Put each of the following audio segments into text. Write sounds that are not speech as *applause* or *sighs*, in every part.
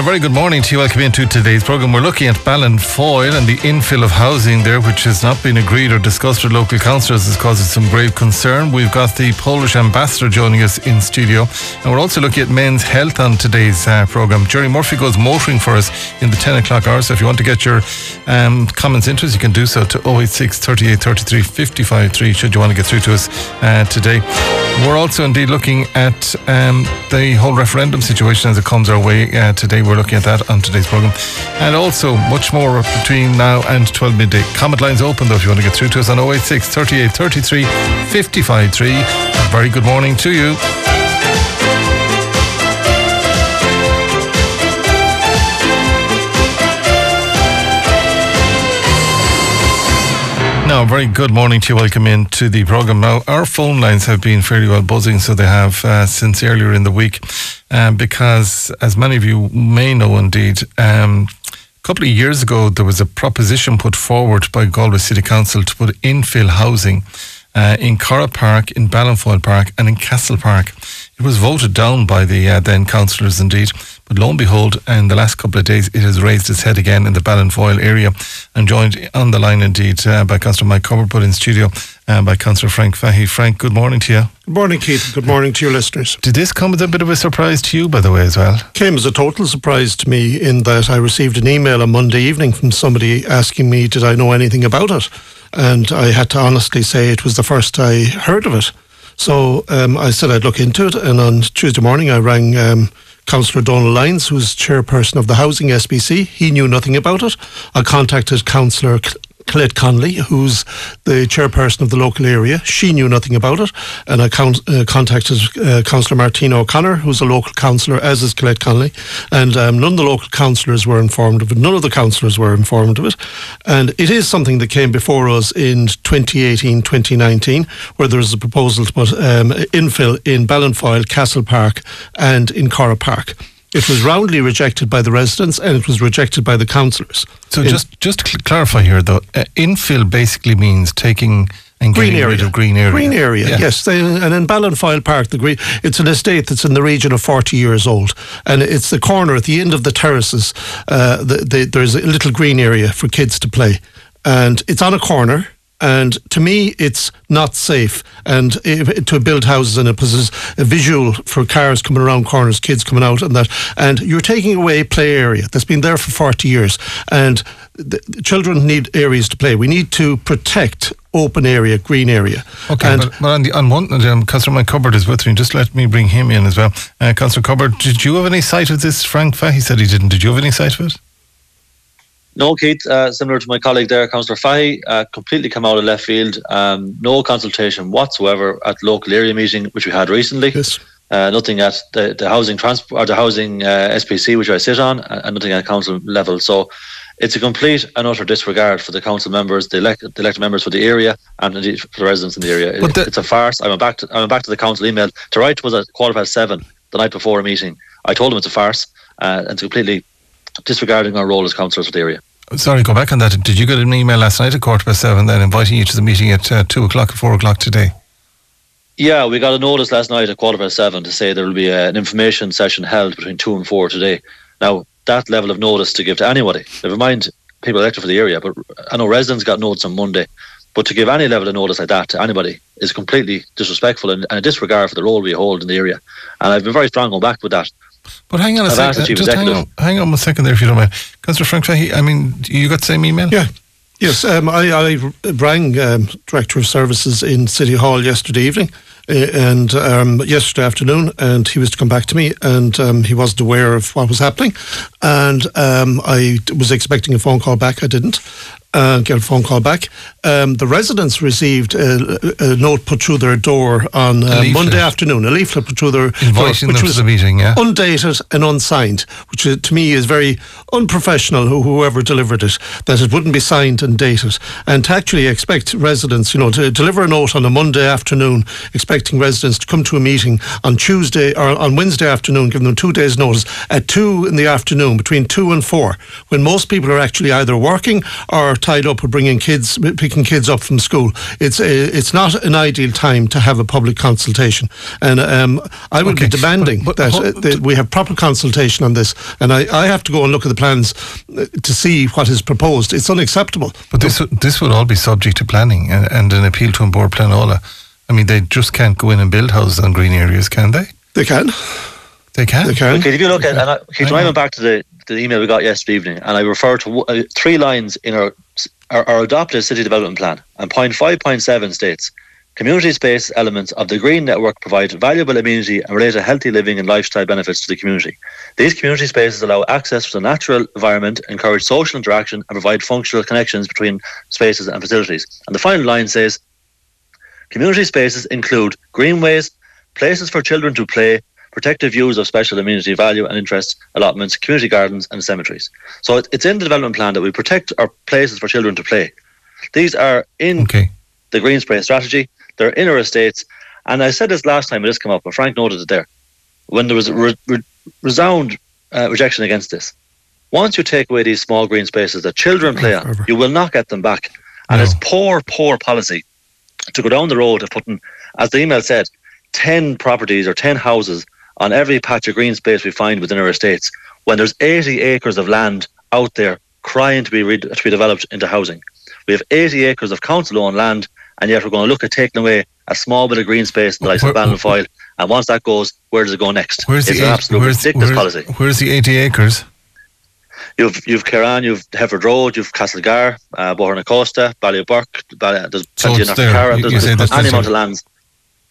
And a very good morning to you. Welcome into today's programme. We're looking at Ballinfoyle and the infill of housing there, which has not been agreed or discussed with local councillors, has caused some grave concern. We've got the Polish ambassador joining us in studio, and we're also looking at men's health on today's uh, programme. Jerry Murphy goes motoring for us in the 10 o'clock hour, so if you want to get your um, comments into us, you can do so to 086 38 33 55 3, should you want to get through to us uh, today. We're also indeed looking at um, the whole referendum situation as it comes our way uh, today. We're looking at that on today's programme. And also much more between now and 12 midday. Comment lines open though if you want to get through to us on 086 38 33 55 3. A very good morning to you. Now, very good morning to you. Welcome in to the programme. Now, our phone lines have been fairly well buzzing, so they have uh, since earlier in the week, um, because as many of you may know, indeed, um, a couple of years ago there was a proposition put forward by Galway City Council to put infill housing uh, in Curragh Park, in Ballinfoyle Park, and in Castle Park. It was voted down by the uh, then councillors, indeed. But lo and behold, in the last couple of days, it has raised its head again in the Ballinfoyle area. and joined on the line, indeed, uh, by Councillor Mike Cubbard, in studio and by Councillor Frank Fahy. Frank, good morning to you. Good morning, Keith. Good morning to your listeners. Did this come as a bit of a surprise to you, by the way, as well? Came as a total surprise to me in that I received an email on Monday evening from somebody asking me, did I know anything about it? And I had to honestly say it was the first I heard of it. So um, I said I'd look into it. And on Tuesday morning, I rang um, Councillor Donal Lyons, who's chairperson of the Housing SPC. He knew nothing about it. I contacted Councillor Colette Connolly, who's the chairperson of the local area. She knew nothing about it. And I con- uh, contacted uh, Councillor Martina O'Connor, who's a local councillor, as is Colette Connolly. And um, none of the local councillors were informed of it. None of the councillors were informed of it. And it is something that came before us in 2018, 2019, where there was a proposal to put um, infill in Ballinfoyle, Castle Park, and in Curragh Park. It was roundly rejected by the residents and it was rejected by the councillors. So, in just just to clarify here, though, uh, infill basically means taking and green area. rid of green area. Green area, yeah. yes. They, and in Ballinfoyle Park, the green, it's an estate that's in the region of 40 years old. And it's the corner at the end of the terraces. Uh, the, the, there's a little green area for kids to play. And it's on a corner and to me, it's not safe. And if, to build houses in it because a visual for cars coming around corners, kids coming out, and that. And you're taking away play area that's been there for 40 years. And children need areas to play. We need to protect open area, green area. Okay, and but, but on, the, on one, um, Councillor Cubbard is with me. Just let me bring him in as well. Uh, Councillor Cubbard, did you have any sight of this? Frank He said he didn't. Did you have any sight of it? No, Keith, uh, similar to my colleague there, Councillor Fahy, uh, completely come out of left field. Um, no consultation whatsoever at local area meeting, which we had recently. Yes. Uh, nothing at the, the housing transport or the housing uh, SPC, which I sit on, and nothing at council level. So it's a complete and utter disregard for the council members, the, elect, the elected members for the area, and indeed for the residents in the area. It, the, it's a farce. I went back to I went back to the council email. To write was at quarter past seven the night before a meeting. I told them it's a farce uh, and it's completely disregarding our role as councillors for the area. Sorry, go back on that. Did you get an email last night at quarter past seven then inviting you to the meeting at uh, two o'clock or four o'clock today? Yeah, we got a notice last night at quarter past seven to say there will be a, an information session held between two and four today. Now, that level of notice to give to anybody, never mind people elected for the area, but I know residents got notice on Monday. But to give any level of notice like that to anybody is completely disrespectful and, and a disregard for the role we hold in the area. And I've been very strong on back with that. But hang on a second. Just hang on, hang on a second there, if you don't mind. Councillor Frank Fahy, I mean, you got the same email? Yeah. Yes, um, I, I rang um, Director of Services in City Hall yesterday evening uh, and um, yesterday afternoon, and he was to come back to me, and um, he wasn't aware of what was happening, and um, I was expecting a phone call back. I didn't, uh, get a phone call back. Um, the residents received a, a, note put through their door on uh, Monday afternoon, a leaflet put through their door, which was the meeting, yeah. undated and unsigned, which uh, to me is very unprofessional. Whoever delivered it, that it wouldn't be signed and dated, and to actually expect residents, you know, to deliver a note on a Monday afternoon, expecting residents to come to a meeting on Tuesday or on Wednesday afternoon, giving them two days' notice at two in the afternoon, between two and four, when most people are actually either working or tied up with bringing kids, picking kids up from school. It's a, it's not an ideal time to have a public consultation, and um, I would Okay, be demanding but- but that, uh, that we have proper consultation on this. And I, I have to go and look at the plans uh, to see what is proposed. It's unacceptable. But this would- this would all be subject to planning and, and an appeal to Bord Pleanála. I mean, they just can't go in and build houses on green areas, can they? They can. They can. They can. Okay, if you look at, and I, okay, so I I went back to the, the email we got yesterday evening, and I refer to uh, three lines in our, our our adopted city development plan. And point five point seven states, community space elements of the green network provide valuable amenity and related healthy living and lifestyle benefits to the community. These community spaces allow access to the natural environment, encourage social interaction, and provide functional connections between spaces and facilities. And the final line says, community spaces include greenways, places for children to play, protective views of special amenity value and interest allotments, community gardens, and cemeteries. So it- it's in the development plan that we protect our places for children to play. These are in Okay. the green space strategy. They're in our estates. And I said this last time, it just came up, but Frank noted it there. When there was a re- re- resound uh, rejection against this, once you take away these small green spaces that children play on, you will not get them back. And No. it's poor, poor policy to go down the road of putting, as the email said, 10 properties or 10 houses on every patch of green space we find within our estates when there's 80 acres of land out there crying to be, re- to be developed into housing. We have 80 acres of council-owned land, and yet we're going to look at taking away a small bit of green space in the likes of Ballinfoyle. And once that goes, where does it go next? Where's it's the an eight- absolute where's, ridiculous where's- policy. Where's the 80 acres? You've you've Caran, you've Headford Road, you've Castlegar, uh, Bohorna Costa, Ballyburke, Bally, there's So plenty it's of there. Cara, there's, there's there's any plenty. amount of lands.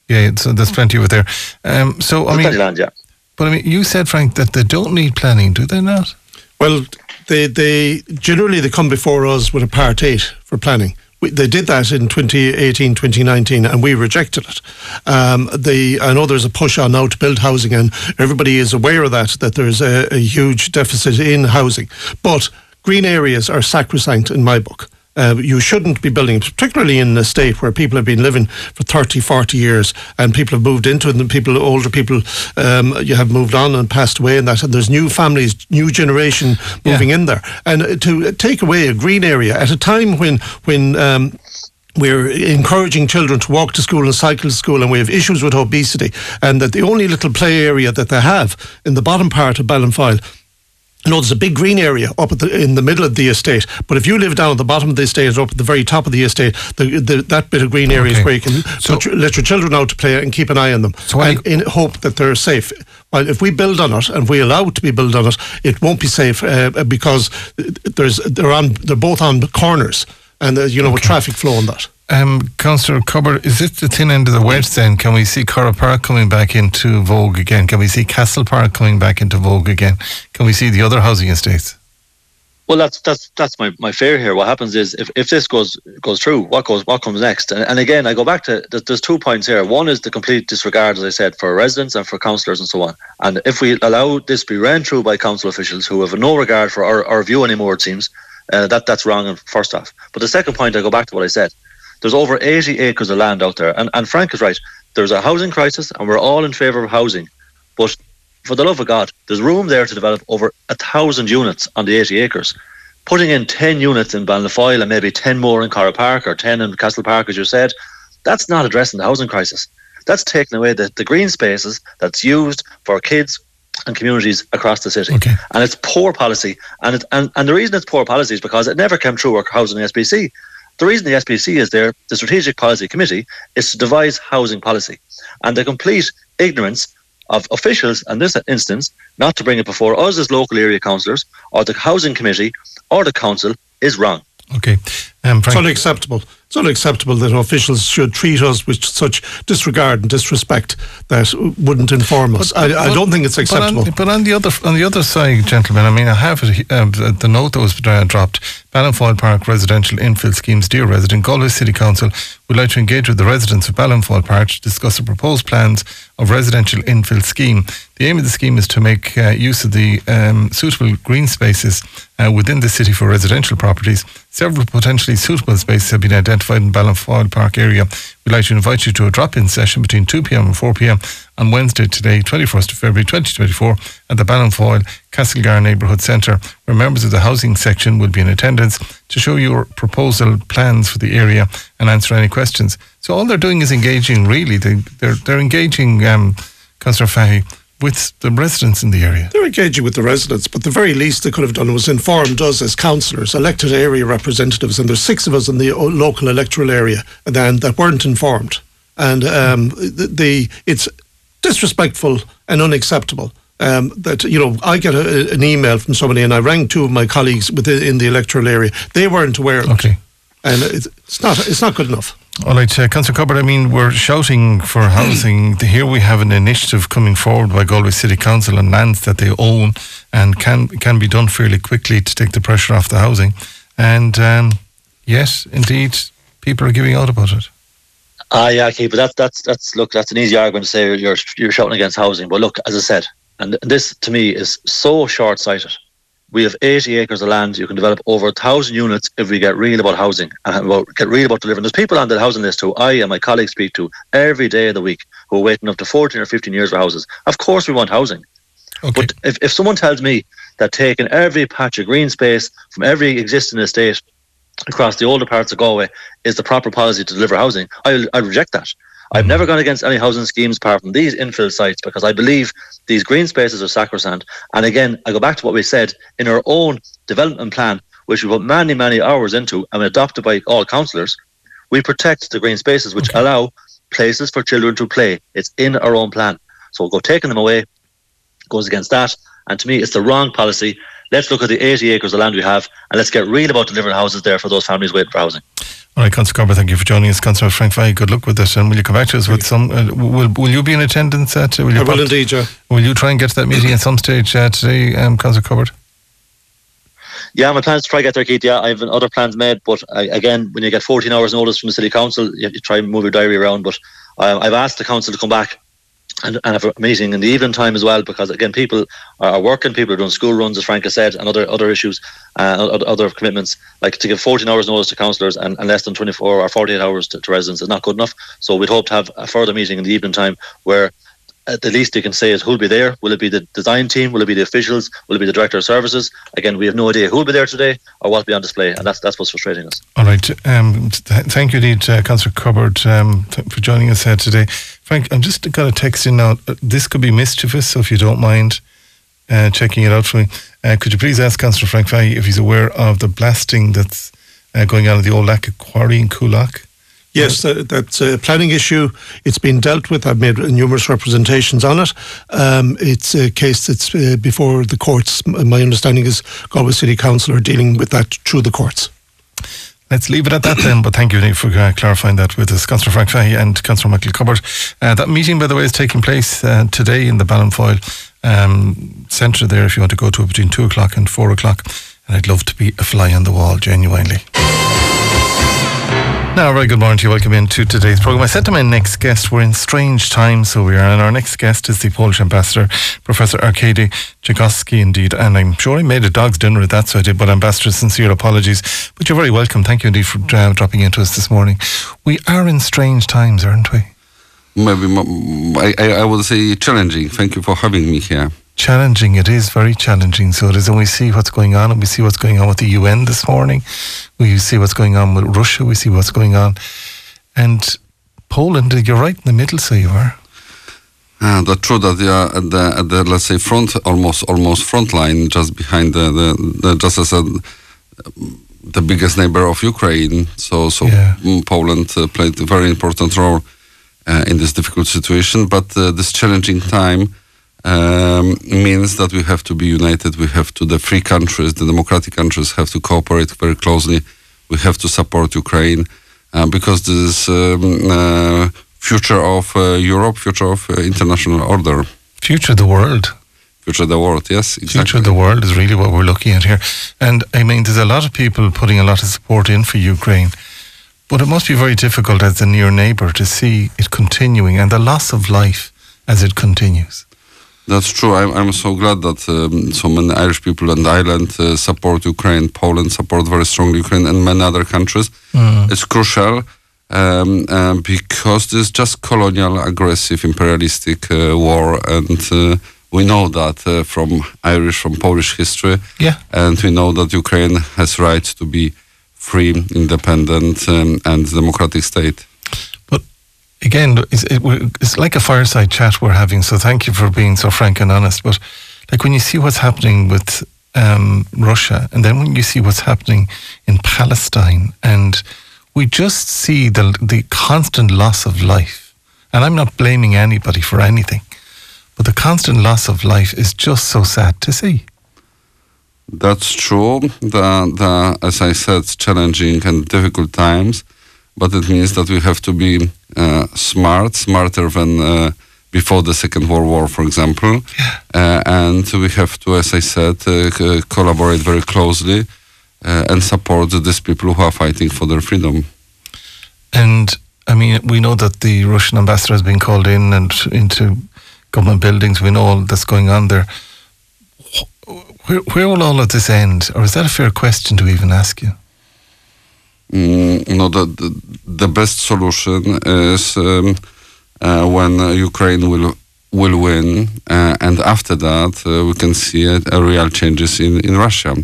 Yeah, so there's plenty of it there. Um, so I mean, plenty of land, yeah. but I mean, you said Frank that they don't need planning, do they not? Well, they they generally they come before us with a part eight for planning. They did that in 2018, 2019, and we rejected it. Um, they, I know there's a push on now to build housing, and everybody is aware of that, that there's a, a huge deficit in housing. But green areas are sacrosanct in my book. Uh, you shouldn't be building, particularly in a state where people have been living for 30, 40 years and people have moved into it and people, older people, um, you have moved on and passed away and that, and there's new families, new generation Yeah. moving in there. And uh, to take away a green area at a time when, when, um, we're encouraging children to walk to school and cycle to school, and we have issues with obesity, and that the only little play area that they have in the bottom part of Ballinfoyle know, there's a big green area up at the, in the middle of the estate, but if you live down at the bottom of the estate or up at the very top of the estate, the, the, that bit of green area Okay. is where you can So- put your, let your children out to play and keep an eye on them, So I- and in hope that they're safe. Well, if we build on it and we allow it to be built on it, it won't be safe uh, because there's they're on they're both on corners, and uh, you know with traffic flow on that. Um, Councillor Cubbard, is it the thin end of the wedge then? Can we see Curragh Park coming back into vogue again? Can we see Castle Park coming back into vogue again? Can we see the other housing estates? Well, that's that's that's my, my fear here. What happens is if, if this goes goes through, what goes what comes next? And, and again, I go back to there's, there's two points here. One is the complete disregard, as I said, for residents and for councillors and so on. And if we allow this to be ran through by council officials who have no regard for our, our view anymore, it seems uh, that that's wrong. First off, but the second point, I go back to what I said. There's over 80 acres of land out there, and and Frank is right. There's a housing crisis, and we're all in favour of housing, but for the love of God, there's room there to develop over a thousand units on the 80 acres. Putting in 10 units in Ballinfoyle and maybe 10 more in Curragh Park or 10 in Castle Park, as you said, that's not addressing the housing crisis. That's taking away the, the green spaces that's used for kids and communities across the city. Okay. And it's poor policy. And, it, and, and the reason it's poor policy is because it never came through our housing SPC. The reason the SPC is there, the Strategic Policy Committee, is to devise housing policy. And the complete ignorance of officials in this instance not to bring it before us as local area councillors or the housing committee or the council is wrong. Okay. Um, It's unacceptable. It's unacceptable that officials should treat us with such disregard and disrespect that wouldn't inform us. I, I don't think it's but on- acceptable. But on, the other on the other side, gentlemen, I mean, I have it, the the note that was uh, dropped. Ballinfoyle Park residential infill schemes, dear resident, Galway City Council would like to engage with the residents of Ballinfoyle Park to discuss the proposed plans of residential infill scheme. The aim of the scheme is to make uh, use of the um, suitable green spaces uh, within the city for residential properties. Several potentially suitable spaces have been identified in Ballinfoyle Park area. We'd like to invite you to a drop-in session between 2 p.m. and 4 p.m. on Wednesday today, 21st of February 2024 at the Ballinfoyle Castlegar Neighbourhood Centre, where members of the housing section will be in attendance to show your proposal plans for the area and answer any questions. So all they're doing is engaging, really. They, they're, they're engaging, um, Councillor Fahy, with the residents in the area. They're engaging with the residents, but the very least they could have done was informed us as councillors, elected area representatives, and there's six of us in the local electoral area, and then that weren't informed. And um, the, the it's disrespectful and unacceptable. Um, that you know, I get a, an email from somebody, and I rang two of my colleagues within in the electoral area. They weren't aware of okay. it, and it's, it's not it's not good enough. All right, uh, Councillor Cubbard, I mean, we're shouting for *clears throat* housing. Here we have an initiative coming forward by Galway City Council on lands that they own and can can be done fairly quickly to take the pressure off the housing. And um, yes, indeed, people are giving out about it. Ah, yeah, okay, but that's that's that's look, that's an easy argument to say you're you're shouting against housing. But look, as I said, and this to me is so short-sighted. We have 80 acres of land. You can develop over a thousand units if we get real about housing and about, get real about delivering. There's people on the housing list who I and my colleagues speak to every day of the week who are waiting up to 14 or 15 years for houses. Of course, we want housing. Okay. But if, if someone tells me that taking every patch of green space from every existing estate across the older parts of Galway is the proper policy to deliver housing, I I reject that. I've never gone against any housing schemes apart from these infill sites because I believe these green spaces are sacrosanct. And again, I go back to what we said in our own development plan, which we put many, many hours into and adopted by all councillors. We protect the green spaces, which allow places for children to play. It's in our own plan. So we'll go taking them away goes against that. And to me, it's the wrong policy. Let's look at the 80 acres of land we have and let's get real about delivering houses there for those families waiting for housing. All right, Councillor Cubbard, thank you for joining us. Councillor Frank Fahy, good luck with it. And will you come back to us with some? Uh, will Will you be in attendance at? Will you I will indeed, yeah. Will you try and get to that meeting at some stage uh, today, um, Councillor Cubbard? Yeah, my plans to try to get there, Keith. Yeah, I have other plans made, but I, again, when you get 14 hours notice from the city council, you, you try and move your diary around. But um, I've asked the council to come back and, and have a meeting in the evening time as well, because again, people are, working, people are doing school runs, as Frank has said, and other other issues, uh, other, commitments. Like to give 14 hours notice to councillors and, and less than 24 or 48 hours to, to residents is not good enough. So we'd hope to have a further meeting in the evening time where the least they can say is who'll be there. Will it be the design team? Will it be the officials? Will it be the director of services? Again, we have no idea who'll be there today or what'll be on display, and that's that's what's frustrating us. All right. Um, th- thank you, indeed, uh, Councillor Cubbard, um, th- for joining us here today. Frank, I'm just got a text in now. Uh, This could be mischievous, so if you don't mind uh, checking it out for me, uh, could you please ask Councillor Frank Fahy if he's aware of the blasting that's uh, going on at the old Lackagh Quarry in Coolagh? Yes, uh, that's a planning issue. It's been dealt with. I've made numerous representations on it. Um, it's a case that's uh, before the courts. My understanding is Galway City Council are dealing with that through the courts. Let's leave it at that then, but thank you Nick, for uh, clarifying that with us, Councillor Frank Fahy and Councillor Michael Cubbard. Uh, that meeting, by the way, is taking place uh, today in the Ballinfoyle um, Centre there if you want to go to it between 2 o'clock and 4 o'clock. And I'd love to be a fly on the wall, genuinely. Now, a very good morning to you. Welcome into today's program. I said to my next guest, we're in strange times, so we are, and our next guest is the Polish ambassador, Professor Arkady Jagoski, indeed. And I'm sure I made a dog's dinner at that, so I did, but ambassador, sincere apologies. But you're very welcome. Thank you indeed for uh, dropping into us this morning. We are in strange times, aren't we? maybe I would say challenging. Thank you for having me here. Challenging, it is very challenging. So it is, and we see what's going on, and we see what's going on with the UN this morning. We see what's going on with Russia. We see what's going on, and Poland. You're right in the middle, so you are. Uh, that's true that they are at the, at the let's say front almost almost front line, just behind the, the, the just as a the biggest neighbor of Ukraine. So so Yeah. mm, Poland uh, played a very important role uh, in this difficult situation. But uh, this challenging time um, means that we have to be united. We have to the free countries, the democratic countries, have to cooperate very closely. We have to support Ukraine uh, because this is um, uh, future of uh, Europe, future of uh, international order, Future of the world. future of the world. Yes, exactly. Future of the world is really what we're looking at here. And I mean, there's a lot of people putting a lot of support in for Ukraine. But it must be very difficult as a near neighbour to see it continuing and the loss of life as it continues. That's true. I'm, I'm so glad that um, so many Irish people and Ireland uh, support Ukraine, Poland support very strongly Ukraine, and many other countries. It's crucial um, um, because this is just colonial, aggressive, imperialistic uh, war, and uh, we know that uh, from Irish, from Polish history, Yeah. and we know that Ukraine has right to be free, independent, um, and democratic state. Again, it's, it, it's like a fireside chat we're having. So thank you for being so frank and honest. But like when you see what's happening with um, Russia, and then when you see what's happening in Palestine, and we just see the the constant loss of life. And I'm not blaming anybody for anything, but the constant loss of life is just so sad to see. That's true. The, the, as I said, challenging and difficult times, but it means that we have to be uh, smart, smarter than uh, before the Second World War, for example. Uh, and we have to, as I said, uh, collaborate very closely uh, and support these people who are fighting for their freedom. And I mean, we know that the Russian ambassador has been called in and into government buildings. We know all that's going on there. Where, where will all of this end? Or is that a fair question to even ask you? Mm, no, the, the the best solution is um, uh, when Ukraine will will win, uh, and after that uh, we can see a, real changes in in Russia,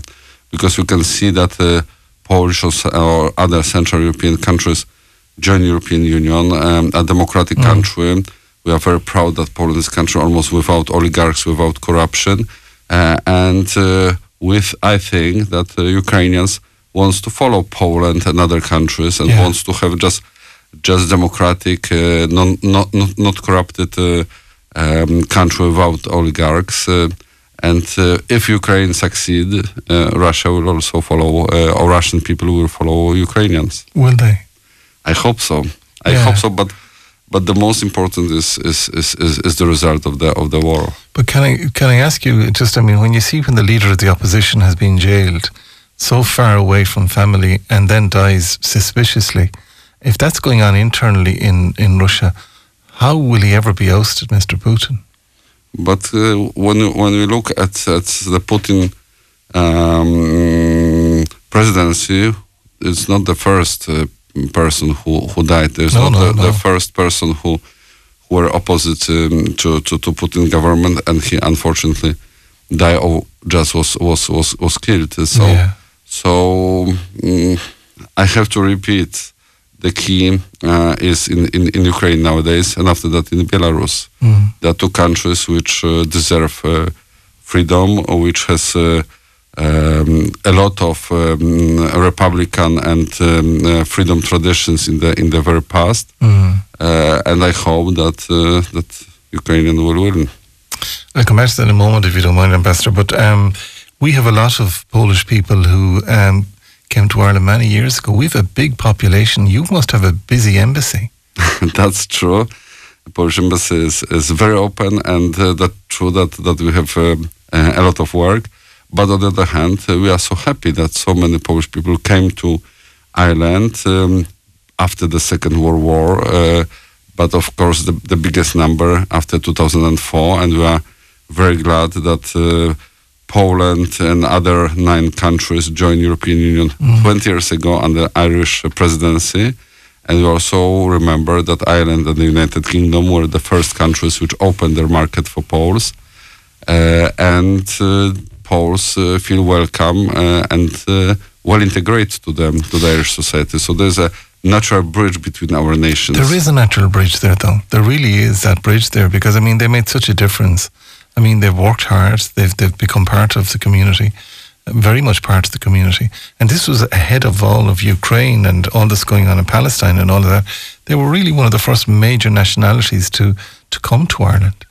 because we can see that uh, Polish or, or other Central European countries join European Union, um, a democratic country. We are very proud that Poland is a country almost without oligarchs, without corruption, uh, and uh, with I think that uh, Ukrainians wants to follow Poland and other countries and Yeah. wants to have just just democratic, uh, non, not, not not corrupted uh, um, country without oligarchs. Uh, and uh, if Ukraine succeed, uh, Russia will also follow, uh, or Russian people will follow Ukrainians. Will they? I hope so. I Yeah. hope so. But but the most important is is, is, is is the result of the of the war. But can I can I ask you just? I mean, when you see when the leader of the opposition has been jailed so far away from family and then dies suspiciously, if that's going on internally in in Russia, how will he ever be ousted, Mr. Putin? But uh, when when we look at at the Putin um, presidency, it's not the first uh, person who who died. There's No, not no, the, no. the first person who who were opposite um, to, to to Putin government, and he unfortunately died or just was was was was killed. So Yeah. So mm, I have to repeat. The key uh, is in, in, in Ukraine nowadays, and after that in Belarus Mm. there are two countries which uh, deserve uh, freedom, which has uh, um, a lot of um, republican and um, uh, freedom traditions in the in the very past. Mm. Uh, and I hope that uh, that Ukrainian will win. I'll come back to that in a moment if you don't mind, Ambassador. But um, we have a lot of Polish people who um, came to Ireland many years ago. We have a big population. You must have a busy embassy. *laughs* that's true. The Polish embassy is, is very open, and uh, that's true that that we have um, uh, a lot of work. But on the other hand, uh, we are so happy that so many Polish people came to Ireland um, after the Second World War. Uh, but of course, the, the biggest number after 2004, and we are very glad that uh, Poland and other nine countries joined European Union 20 years ago under Irish presidency. And we also remember that Ireland and the United Kingdom were the first countries which opened their market for Poles. Uh, and uh, Poles uh, feel welcome uh, and uh, well integrated to them, to the Irish society. So there's a natural bridge between our nations. There is a natural bridge there, though. There really is that bridge there because, I mean, they made such a difference. I mean, they've worked hard, they've, they've become part of the community, very much part of the community. And this was ahead of all of Ukraine and all that's going on in Palestine and all of that. They were really one of the first major nationalities to, to come to Ireland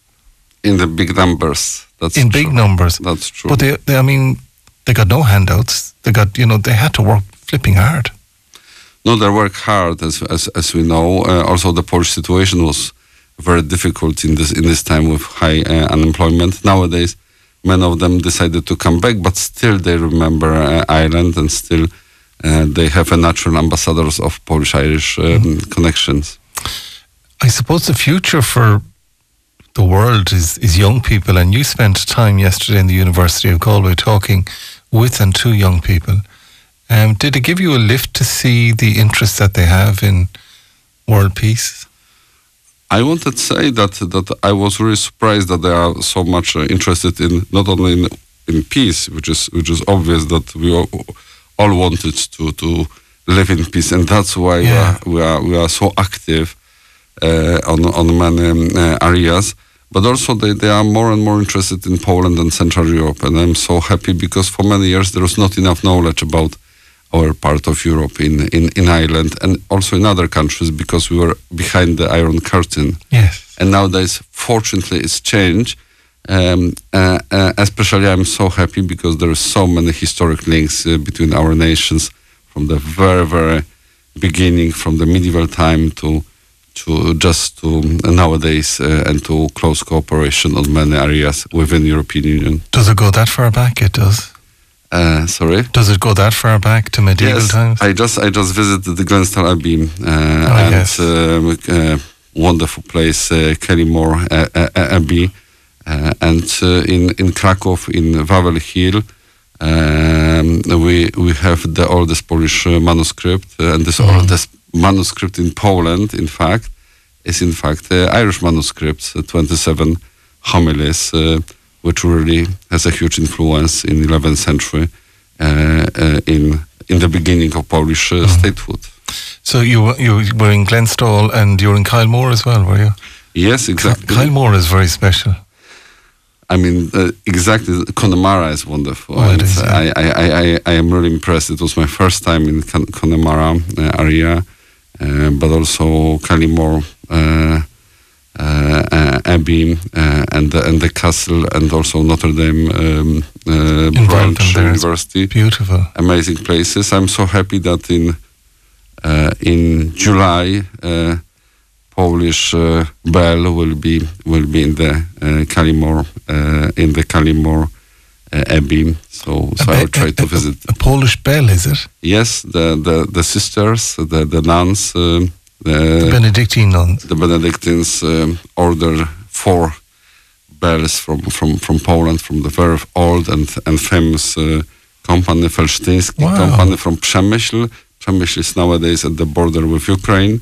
in the big numbers. That's in true. big numbers. That's true. But they, they, I mean, they got no handouts. They got, you know, they had to work flipping hard. No, they work hard, as as, as we know. Uh, also, the Polish situation was very difficult in this in this time with high uh, unemployment. Nowadays, many of them decided to come back, but still they remember uh, Ireland, and still uh, they have a natural ambassadors of Polish-Irish um, connections. I suppose the future for the world is, is young people, and you spent time yesterday in the University of Galway talking with and to young people. Um, did it give you a lift to see the interest that they have in world peace? I wanted to say that that I was really surprised that they are so much uh, interested in not only in, in peace, which is which is obvious that we all, all wanted to to live in peace, and that's why Yeah. we, are, we are we are so active uh, on on many um, uh, areas. But also they, they are more and more interested in Poland and Central Europe, and I'm so happy because for many years there was not enough knowledge about our part of Europe in, in, in Ireland and also in other countries because we were behind the Iron Curtain. Yes. And nowadays, fortunately, it's changed. Um, uh, uh, especially, I'm so happy because there are so many historic links uh, between our nations from the very, very beginning, from the medieval time to to just to nowadays, uh, and to close cooperation on many areas within European Union. Does it go that far back? It does. Uh, sorry. Does it go that far back to medieval yes, times? I just I just visited the Glenstal Abbey uh, and yes. um, uh, wonderful place, uh, Kylemore uh, uh, Abbey, uh, and uh, in in Krakow in Wawel Hill. Um, we we have the oldest Polish uh, manuscript, and this Mhm. oldest manuscript in Poland, in fact, is in fact Irish manuscript, uh, 27 homilies, uh, which really has a huge influence in 11th century uh, uh, in in the beginning of Polish uh, statehood. So you were- you were in Glenstal and you were in Kylemore as well, were you? Yes, exactly. Kylemore is very special. I mean, uh, exactly. Connemara is wonderful. Oh, it is, yeah. I, I, I, I, am really impressed. It was my first time in Con- Connemara uh, area, uh, but also uh, uh, uh, Abbey uh, and the, and the castle, and also Notre Dame um, uh, branch university. Beautiful. amazing places. I'm so happy that in uh, in July uh, Polish uh, bell will be will be in the uh, uh, in the Kylemore uh, Abbey. So so I will try to visit. A Polish bell, is it? Yes, the the, the sisters, the the nuns, um, The Benedictine nuns. the Benedictines um, order four bells from, from, from Poland, from the very old and, and famous uh, company, Felczyński Wow. company from Przemyśl. Przemyśl is nowadays at the border with Ukraine.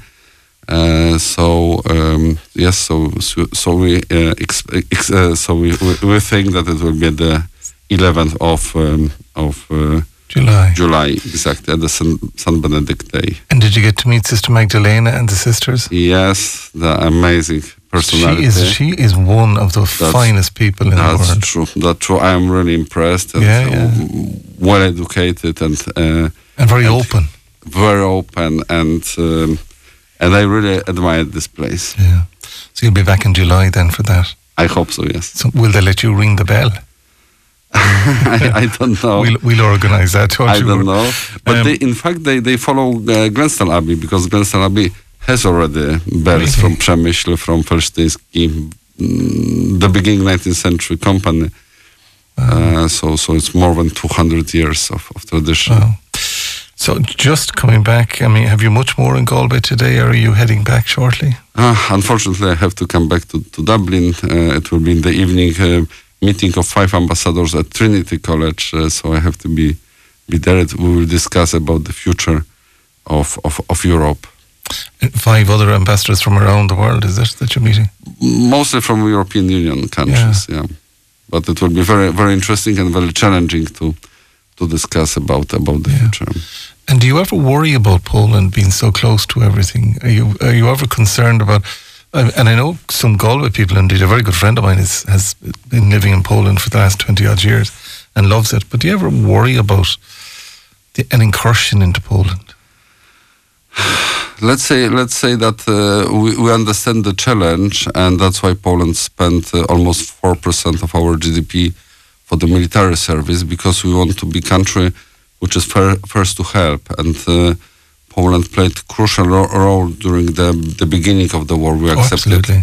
Uh, so um, yes, so so, so we uh, ex, ex, uh, so we, we we think that it will be the 11th of um, of uh, July. July exactly at the San, San Benedict Day. And did you get to meet Sister Magdalena and the sisters? Yes, the amazing She personality. is she is one of the That's- finest people in the world. That's true. That's true. I am really impressed and Yeah, uh, yeah. well educated and uh, And very and- open. very open and um, and I really admire this place. Yeah. So you'll be back in July then for that. I hope so. Yes. So will they let you ring the bell? *laughs* I, I don't know. We'll we'll organise that. I don't know. But Um, they, in fact, they they follow uh, Glenstal Abbey because Glenstal Abbey has already bells from Przemyśl, from Felczyński, mm, the beginning 19th century company. Uh, so so it's more than 200 years of, of tradition. Wow. So just coming back, I mean, have you much more in Galway today, or are you heading back shortly? Uh, unfortunately, I have to come back to, to Dublin. Uh, it will be in the evening uh, meeting of five ambassadors at Trinity College, uh, so I have to be be there. We will discuss about the future of, of, of Europe, Five other ambassadors from around the world, is it that you're meeting? mostly from European Union countries. Yeah, but it will be very very interesting and very challenging to to discuss about about the Yeah. future. And do you ever worry about Poland being so close to everything? Are you are you ever concerned about? And I know some Galway people, indeed, a very good friend of mine is, has been living in Poland for the last twenty odd years and loves it. But do you ever worry about the, an incursion into Poland? *sighs* let's say let's say that uh, we, we understand the challenge and that's why Poland spent uh, almost 4% of our GDP for the military service because we want to be country which is fir- first to help and uh, Poland played crucial ro- role during the the beginning of the war we Oh, accepted absolutely.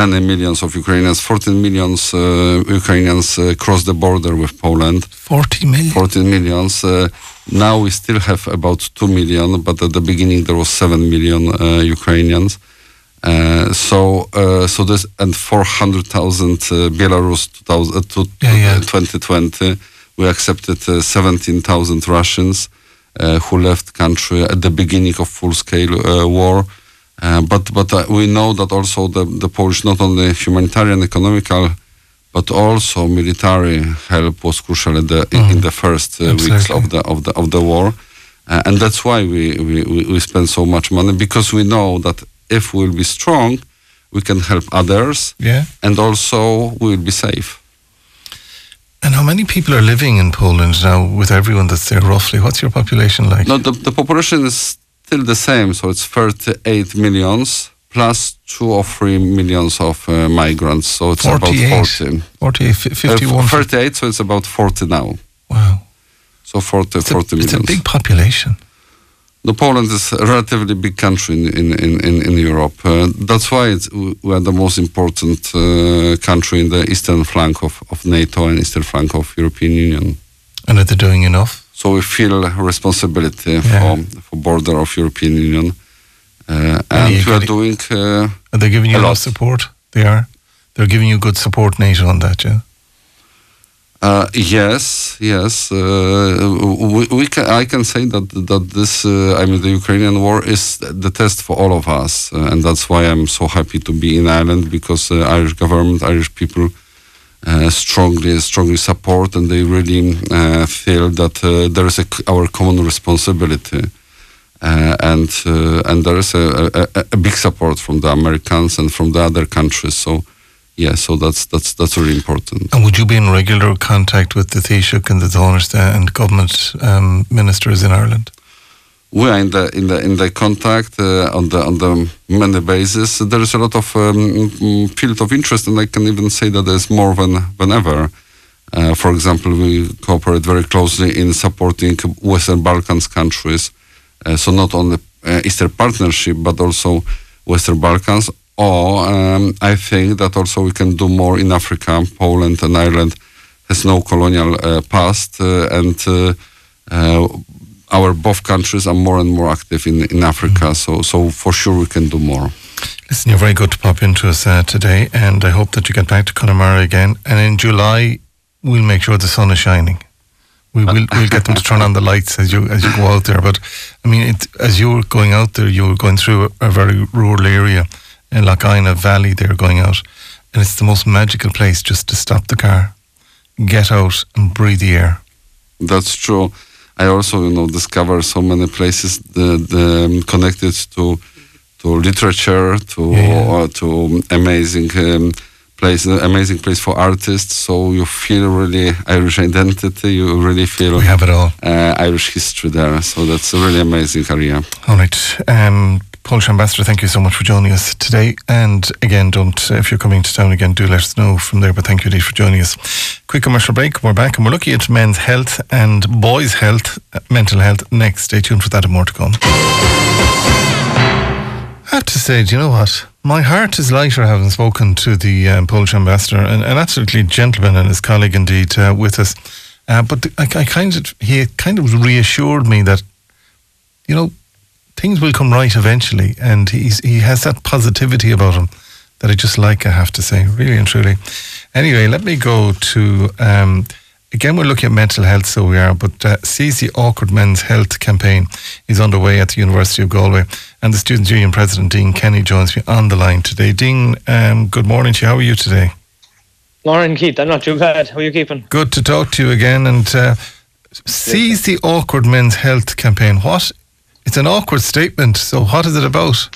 many millions of Ukrainians 14 millions uh, Ukrainians uh, crossed the border with Poland 40 million. 14 millions. Uh, now we still have about 2 million, but at the beginning there was 7 million uh, Ukrainians. Uh, so uh, so this and 400,000 uh, Belarus 2000, uh, to, Yeah, yeah. 2020 we accepted uh, 17,000 Russians who left country at the beginning of full scale uh, war uh, but but uh, we know that also the, the Polish not only humanitarian economical but also military help was crucial in the in, in the first uh, weeks of the of the of the war uh, and that's why we, we, we, spend so much money because we know that if we'll be strong, we can help others Yeah. and also we will be safe. And how many people are living in Poland now with everyone that's there roughly? What's your population like? No, the, the population is still the same, so it's 38 millions plus two or three millions of uh, migrants, so it's 48. about 40. 48, fi- Uh, 38, so it's about 40 now. wow. So 40, It's a, 40 it's a big population. The Poland is a relatively big country in in in, in, Europe. Uh, that's why it's, we are the most important uh, country in the eastern flank of, of NATO and eastern flank of European Union. And are they doing enough? So we feel responsibility Yeah. for for border of European Union, uh, and you we are doing. Uh, Are they giving you A enough lot. support? They are. They're giving you good support, NATO, on that, yeah? Uh, yes, yes. Uh, we, we can, I can say that that this, uh, I mean, the Ukrainian war is the test for all of us, uh, and that's why I'm so happy to be in Ireland because uh, Irish government, Irish people, uh, strongly, strongly support, and they really feel that there is a, our common responsibility. And and there is a, a, a big support from the Americans and from the other countries. So, yeah, so that's that's that's really important. And would you be in regular contact with the Taoiseach and the Taoiseach and government um, ministers in Ireland? we are in the in the in the contact uh, on the on the many bases. There is a lot of um, mm, field of interest, and I can even say that there's more than than ever. Uh, for example, we cooperate very closely in supporting Western Balkans countries, uh, so not only uh, Eastern Partnership but also Western Balkans. Or um, I think that also we can do more in Africa. Poland and Ireland has no colonial uh, past, uh, and uh, uh, our both countries are more and more active in, in Africa. So so for sure we can do more. Listen, you're very good to pop into us uh, today, and I hope that you get back to Connemara again. And in July, we'll make sure the sun is shining. We will we'll get them to turn on the *laughs* lights as you as you go out there. But I mean, it, as you were going out there, you were going through a, a very rural area in Lough Inagh Valley. They were going out, and it's the most magical place just to stop the car, get out, and breathe the air. That's true. I also you know discover so many places that um, connected to to literature, to Yeah. uh, to amazing. Um, place amazing place for artists so you feel really irish identity you really feel We have it all. uh, irish history there so that's a really amazing area All right. Um, Polish Ambassador, thank you so much for joining us today. And again, don't, if you're coming to town again, do let us know from there. But thank you indeed for joining us. Quick commercial break. We're back and we're looking at men's health and boys' health, uh, mental health next. Stay tuned for that and more to come. I have to say, do you know what? My heart is lighter having spoken to the um, Polish ambassador, an, an absolutely gentleman and his colleague indeed uh, with us. Uh, but the, I, I kind of, he kind of reassured me that, you know, things will come right eventually, and he's he has that positivity about him that I just like. I have to say, really and truly. Anyway, let me go to. Um, Again, we're looking at mental health, so we are, but uh, Seize the Awkward Men's Health campaign is underway at the University of Galway, and the Students' Union President, Dean Kenny, joins me on the line today. Dean, um, good morning to you. How are you today? Lauren Keith, I'm not too bad. How are you keeping? Good to talk to you again. And uh, Seize the Awkward Men's Health campaign. What? It's an awkward statement, so what is it about?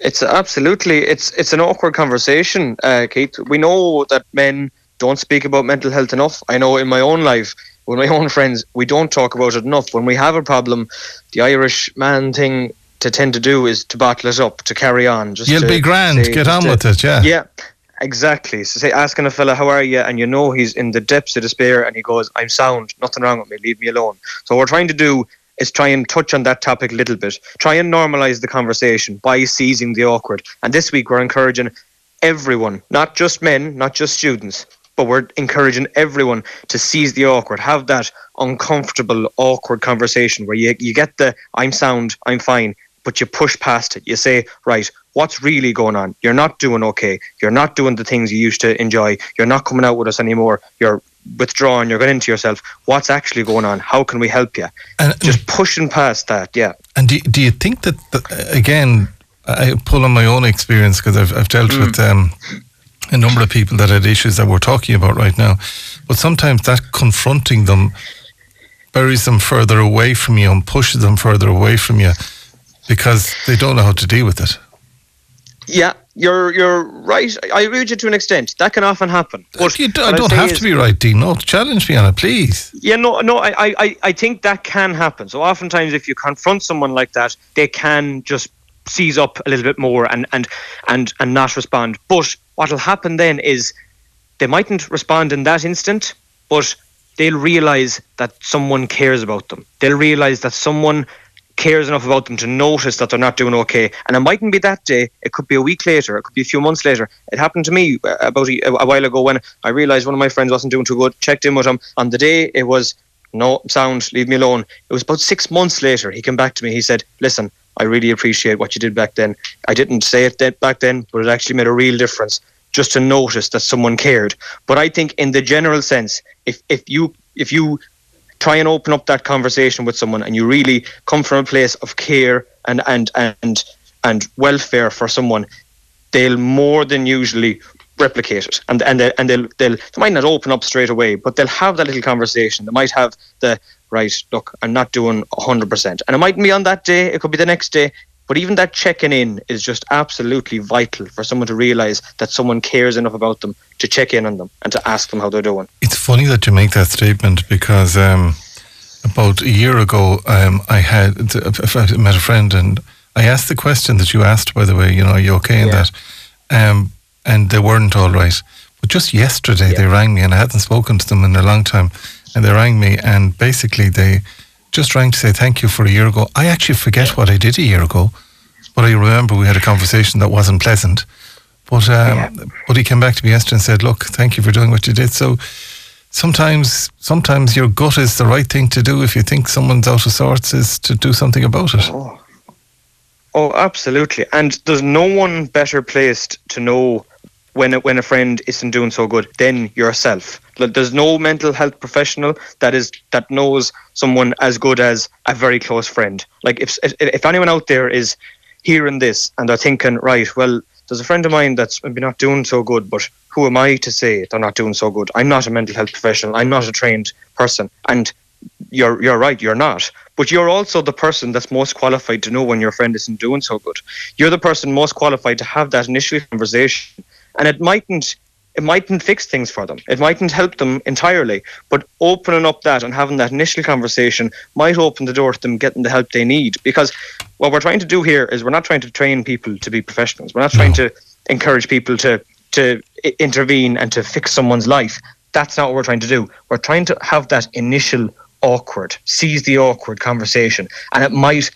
It's absolutely it's it's an awkward conversation, uh, Keith. We know that men don't speak about mental health enough. I know in my own life, with my own friends, we don't talk about it enough. When we have a problem, the Irish man thing to tend to do is to bottle it up, to carry on. Just You'll be grand. say- Get on to- with it, yeah. Yeah, exactly. So say asking a fella how are you, and you know he's in the depths of despair, and he goes, "I'm sound, nothing wrong with me, leave me alone." So we're trying to do is try and touch on that topic a little bit, try and normalise the conversation by seizing the awkward. And this week we're encouraging everyone, not just men, not just students, but we're encouraging everyone to seize the awkward, have that uncomfortable, awkward conversation where you, you get the I'm sound, I'm fine, but you push past it. You say, right, what's really going on? You're not doing okay. You're not doing the things you used to enjoy. You're not coming out with us anymore. You're withdrawing. You're going into yourself. What's actually going on? How can we help you? And- Just pushing past that. Yeah. And do, do you think that, the, again, I pull on my own experience because I've, I've dealt with um, a number of people that had issues that we're talking about right now. But sometimes that confronting them buries them further away from you and pushes them further away from you because they don't know how to deal with it. Yeah, you're you're right. I agree with you to an extent. That can often happen. But you do, I don't say have is- to be right, Dean. No, challenge me on it, please. Yeah, no, no. I, I- I, I think that can happen. So oftentimes, if you confront someone like that, they can just seize up a little bit more and and and and not respond. But what'll happen then is they mightn't respond in that instant, but they'll realize that someone cares about them. They'll realize that someone cares enough about them to notice that they're not doing okay. And it mightn't be that day. It could be a week later. It could be a few months later. It happened to me uh, about a, a while ago when I realized one of my friends wasn't doing too good. Checked in with him on the day. It was no sound. Leave me alone. It was about six months later. He came back to me. He said, "Listen, I really appreciate what you did back then. I didn't say it back then, but it actually made a real difference." Just to notice that someone cared. But I think, in the general sense, if if you if you try and open up that conversation with someone and you really come from a place of care and and and and welfare for someone they'll more than usually replicate it. And and, they, and they'll, they'll they might not open up straight away but they'll have that little conversation. They might have the right look i'm not doing 100% and it mightn't be on that day it could be the next day but even that checking in is just absolutely vital for someone to realize that someone cares enough about them to check in on them and to ask them how they're doing It's funny that you make that statement because um, about a year ago, um, I had I met a friend and I asked the question that you asked. By the way, you know, are you okay in Yeah. that? Um, and they weren't all right. But just yesterday, they rang me, and I hadn't spoken to them in a long time. And they rang me, and basically they just rang to say thank you for a year ago. I actually forget what I did a year ago, but I remember we had a conversation that wasn't pleasant. But um, Yeah. but he came back to me yesterday and said, "Look, thank you for doing what you did." So sometimes sometimes your gut is the right thing to do if you think someone's out of sorts is to do something about it. Oh. Oh, absolutely. And there's no one better placed to know when a, when a friend isn't doing so good than yourself. Like, There's no mental health professional that is that knows someone as good as a very close friend. Like if if, if anyone out there is hearing this and they're thinking, right, well, there's a friend of mine that's maybe not doing so good, but who am I to say they're not doing so good? I'm not a mental health professional. I'm not a trained person, and you're you're right, you're not. But you're also the person that's most qualified to know when your friend isn't doing so good. You're the person most qualified to have that initial conversation. And it mightn't it mightn't fix things for them. It mightn't help them entirely. But opening up that and having that initial conversation might open the door to them getting the help they need. Because what we're trying to do here is we're not trying to train people to be professionals. We're not trying to encourage people to to intervene and to fix someone's life. That's not what we're trying to do. We're trying to have that initial awkward, seize the awkward conversation, and it might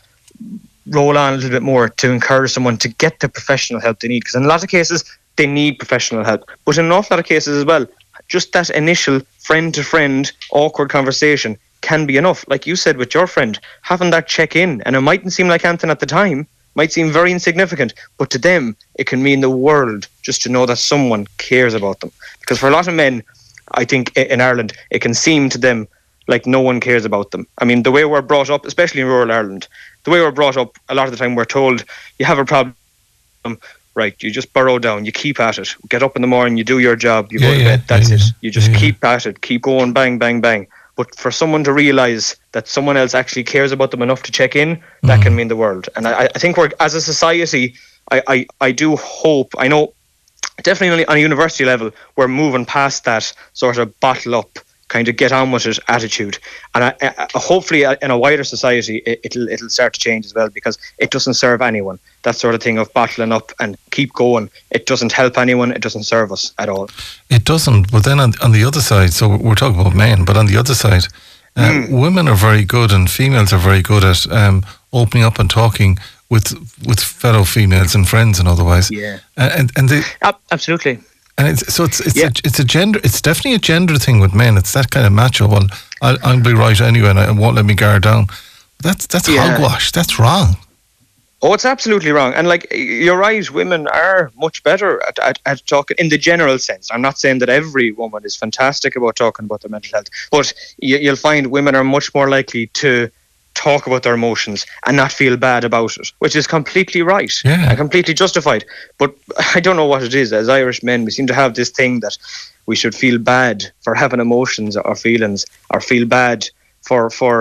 roll on a little bit more to encourage someone to get the professional help they need. Because in a lot of cases, they need professional help, but in an awful lot of cases as well, just that initial friend to friend awkward conversation can be enough. Like you said with your friend, having that check in, and it mightn't seem like anything at the time, might seem very insignificant, but to them, it can mean the world just to know that someone cares about them. Because for a lot of men, I think in Ireland, it can seem to them like no one cares about them. I mean, the way we're brought up, especially in rural Ireland, the way we're brought up, a lot of the time we're told you have a problem, right? You just burrow down, you keep at it, get up in the morning, you do your job, you Yeah, go to yeah, bed. That's yeah, it. You just keep at it, keep going, bang, bang, bang. But for someone to realise that someone else actually cares about them enough to check in, that Mm. can mean the world. And I, I think we're as a society, I, I, I do hope. I know definitely on a university level, we're moving past that sort of bottle up, kind of get on with it attitude. And I, I, hopefully, uh, in a wider society, it, it'll it'll start to change as well because it doesn't serve anyone. That sort of thing of bottling up and keep going, it doesn't help anyone. It doesn't serve us at all. It doesn't. But then on, on the other side, so we're talking about men, but on the other side, uh, women are very good and females are very good at um, opening up and talking with with fellow females and friends and otherwise. Yeah. And and, and they, absolutely. And it's so it's it's Yeah. a, it's a gender. It's definitely a gender thing with men. It's that kind of macho one. I'll, I'll be right anyway, and I won't let me guard down. That's that's Yeah. hogwash. That's wrong. Oh, it's absolutely wrong. And like you're right, women are much better at, at, at, talking in the general sense. I'm not saying that every woman is fantastic about talking about their mental health, but you, you'll find women are much more likely to talk about their emotions and not feel bad about it, which is completely right Yeah. and completely justified. But *laughs* I don't know what it is. As Irish men, we seem to have this thing that we should feel bad for having emotions or feelings, or feel bad for for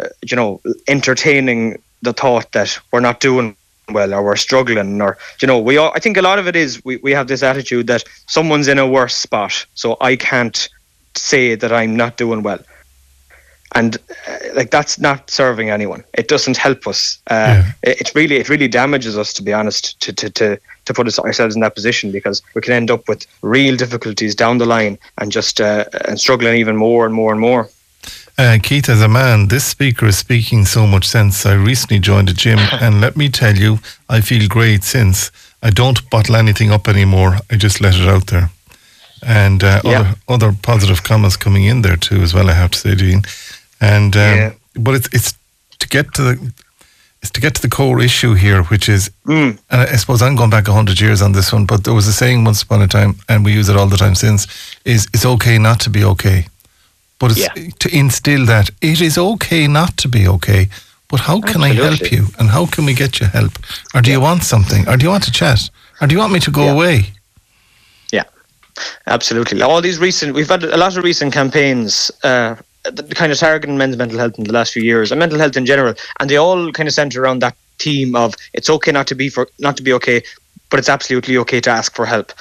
uh, you know entertaining the thought that we're not doing well or we're struggling or you know we all I think a lot of it is we, we have this attitude that someone's in a worse spot so I can't say that I'm not doing well and uh, like that's not serving anyone it doesn't help us uh, Yeah. it, it really it really damages us to be honest to to, to to put us ourselves in that position because we can end up with real difficulties down the line and just uh, and struggling even more and more and more Uh, Keith, as a man, this speaker is speaking so much sense. I recently joined a gym, *laughs* and let me tell you, I feel great since. I don't bottle anything up anymore. I just let it out there. And uh, Yeah. other, other positive comments coming in there too, as well. I have to say, Dean. And um, Yeah. but it's it's to get to the it's to get to the core issue here, which is, Mm. and I suppose I'm going back hundred years on this one, but there was a saying once upon a time, and we use it all the time since, is it's okay not to be okay. But it's Yeah. to instill that it is okay not to be okay. But how can I help you? And how can we get you help? Or do you want something? Or do you want to chat? Or do you want me to go Yeah. away? Yeah, absolutely. All these recent, we've had a lot of recent campaigns, uh, the kind of targeting men's mental health in the last few years, and mental health in general, and they all kind of center around that theme of it's okay not to be for not to be okay, but it's absolutely okay to ask for help.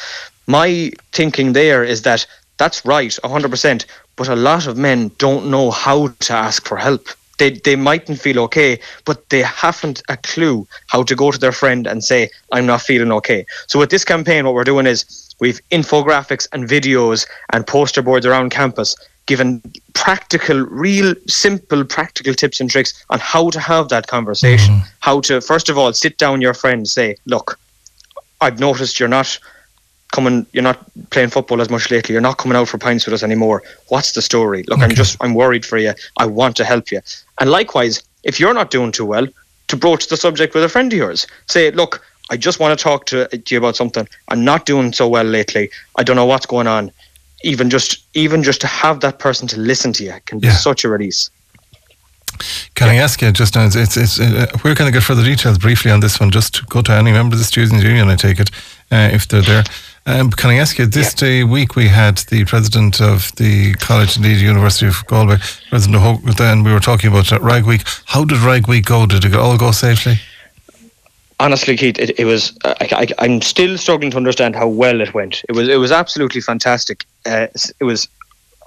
My thinking there is that that's right, hundred percent, but a lot of men don't know how to ask for help. They, they mightn't feel okay, but they haven't a clue how to go to their friend and say, I'm not feeling okay. So, with this campaign, what we're doing is we've infographics and videos and poster boards around campus given practical, real simple practical tips and tricks on how to have that conversation. Mm. How to, first of all, sit down your friend, and say, Look, I've noticed you're not coming you're not playing football as much lately. You're not coming out for pints with us anymore. What's the story? Look i'm just i'm worried for you. I want to help you. And likewise if you're not doing too well to broach the subject with a friend of yours. Say look i just want to talk to, to you about something. I'm not doing so well lately. I don't know what's going on even just even just to have that person to listen to you can be Yeah. such a release Can I ask you just now? It's, it's, it's uh, where can I get further details briefly on this one? Just to go to any member of the students' union, I take it, uh, if they're there. Um, can I ask you? This day week we had the president of the college, indeed University of Galway, President Ó hÓgáin, and we were talking about Rag Week. How did Rag Week go? Did it all go safely? Honestly, Keith, it, it was. I, I, I'm still struggling to understand how well it went. It was. It was absolutely fantastic. Uh, it was.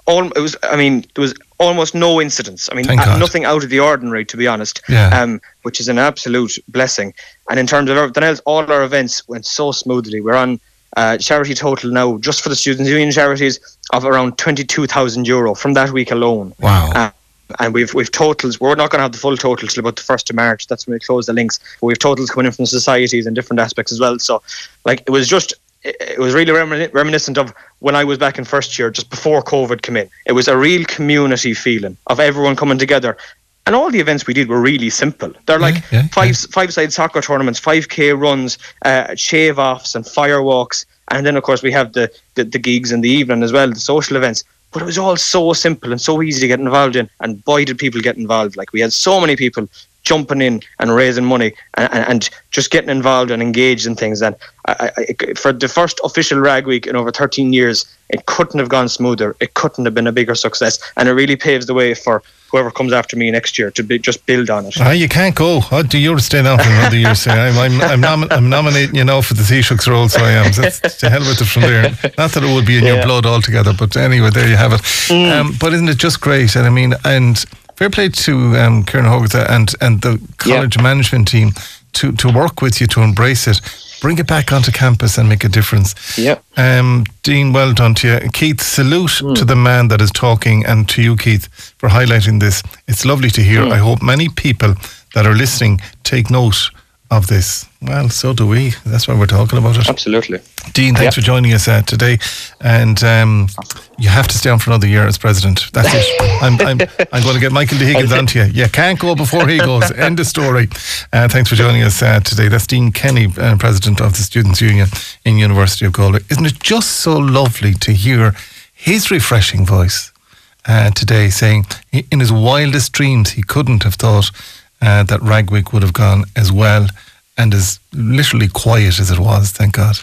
All, it was. I mean, there was almost no incidents. I mean, Thank uh, God. nothing out of the ordinary, to be honest. Yeah. Um, which is an absolute blessing. And in terms of everything else, all our events went so smoothly. We're on uh, charity total now, just for the students' union charities, of around twenty-two thousand euro from that week alone. Wow. Uh, and we've we've totals. We're not going to have the full total till about the first of March. That's when we close the links. But we've totals coming in from societies and different aspects as well. So, like, it was just. It was really remin- reminiscent of when I was back in first year, just before COVID came in. It was a real community feeling of everyone coming together, and all the events we did were really simple. They're like yeah, five five side soccer tournaments, five k runs, uh, shave offs, and firewalks, and then of course we have the, the the gigs in the evening as well, the social events. But it was all so simple and so easy to get involved in, and boy did people get involved! Like we had so many people jumping in and raising money and, and, and just getting involved and engaged in things. And I, I, for the first official rag week in over 13 years, it couldn't have gone smoother. It couldn't have been a bigger success, and it really paves the way for whoever comes after me next year to be, just build on it. Ah, you can't go. Oh, do you stay down for another year? Say, I'm, I'm, I'm, nom- I'm nominating you now for the Taoiseach's role, so I am. So that's to hell with it from there. Not that it would be in your blood altogether, but anyway, there you have it. Um, but isn't it just great? And I mean, and fair play to um, Kieran Ó hÓgáin and, and the college management team to, to work with you to embrace it. Bring it back onto campus and make a difference. Yeah. Um, Dean, well done to you. Keith, salute to the man that is talking and to you, Keith, for highlighting this. It's lovely to hear. I hope many people that are listening take note of this. Well, so do we. That's why we're talking about it. Absolutely. Dean, thanks for joining us uh, today. And um, you have to stay on for another year as president. That's it. *laughs* I'm, I'm, I'm going to get Michael D. Higgins onto you. You can't go before he goes. *laughs* End of story. Uh, thanks for joining us uh, today. That's Dean Kenny, uh, president of the Students' Union in University of Galway. Isn't it just so lovely to hear his refreshing voice uh, today saying in his wildest dreams he couldn't have thought uh, that Rag Week would have gone as well and as literally quiet as it was, thank God.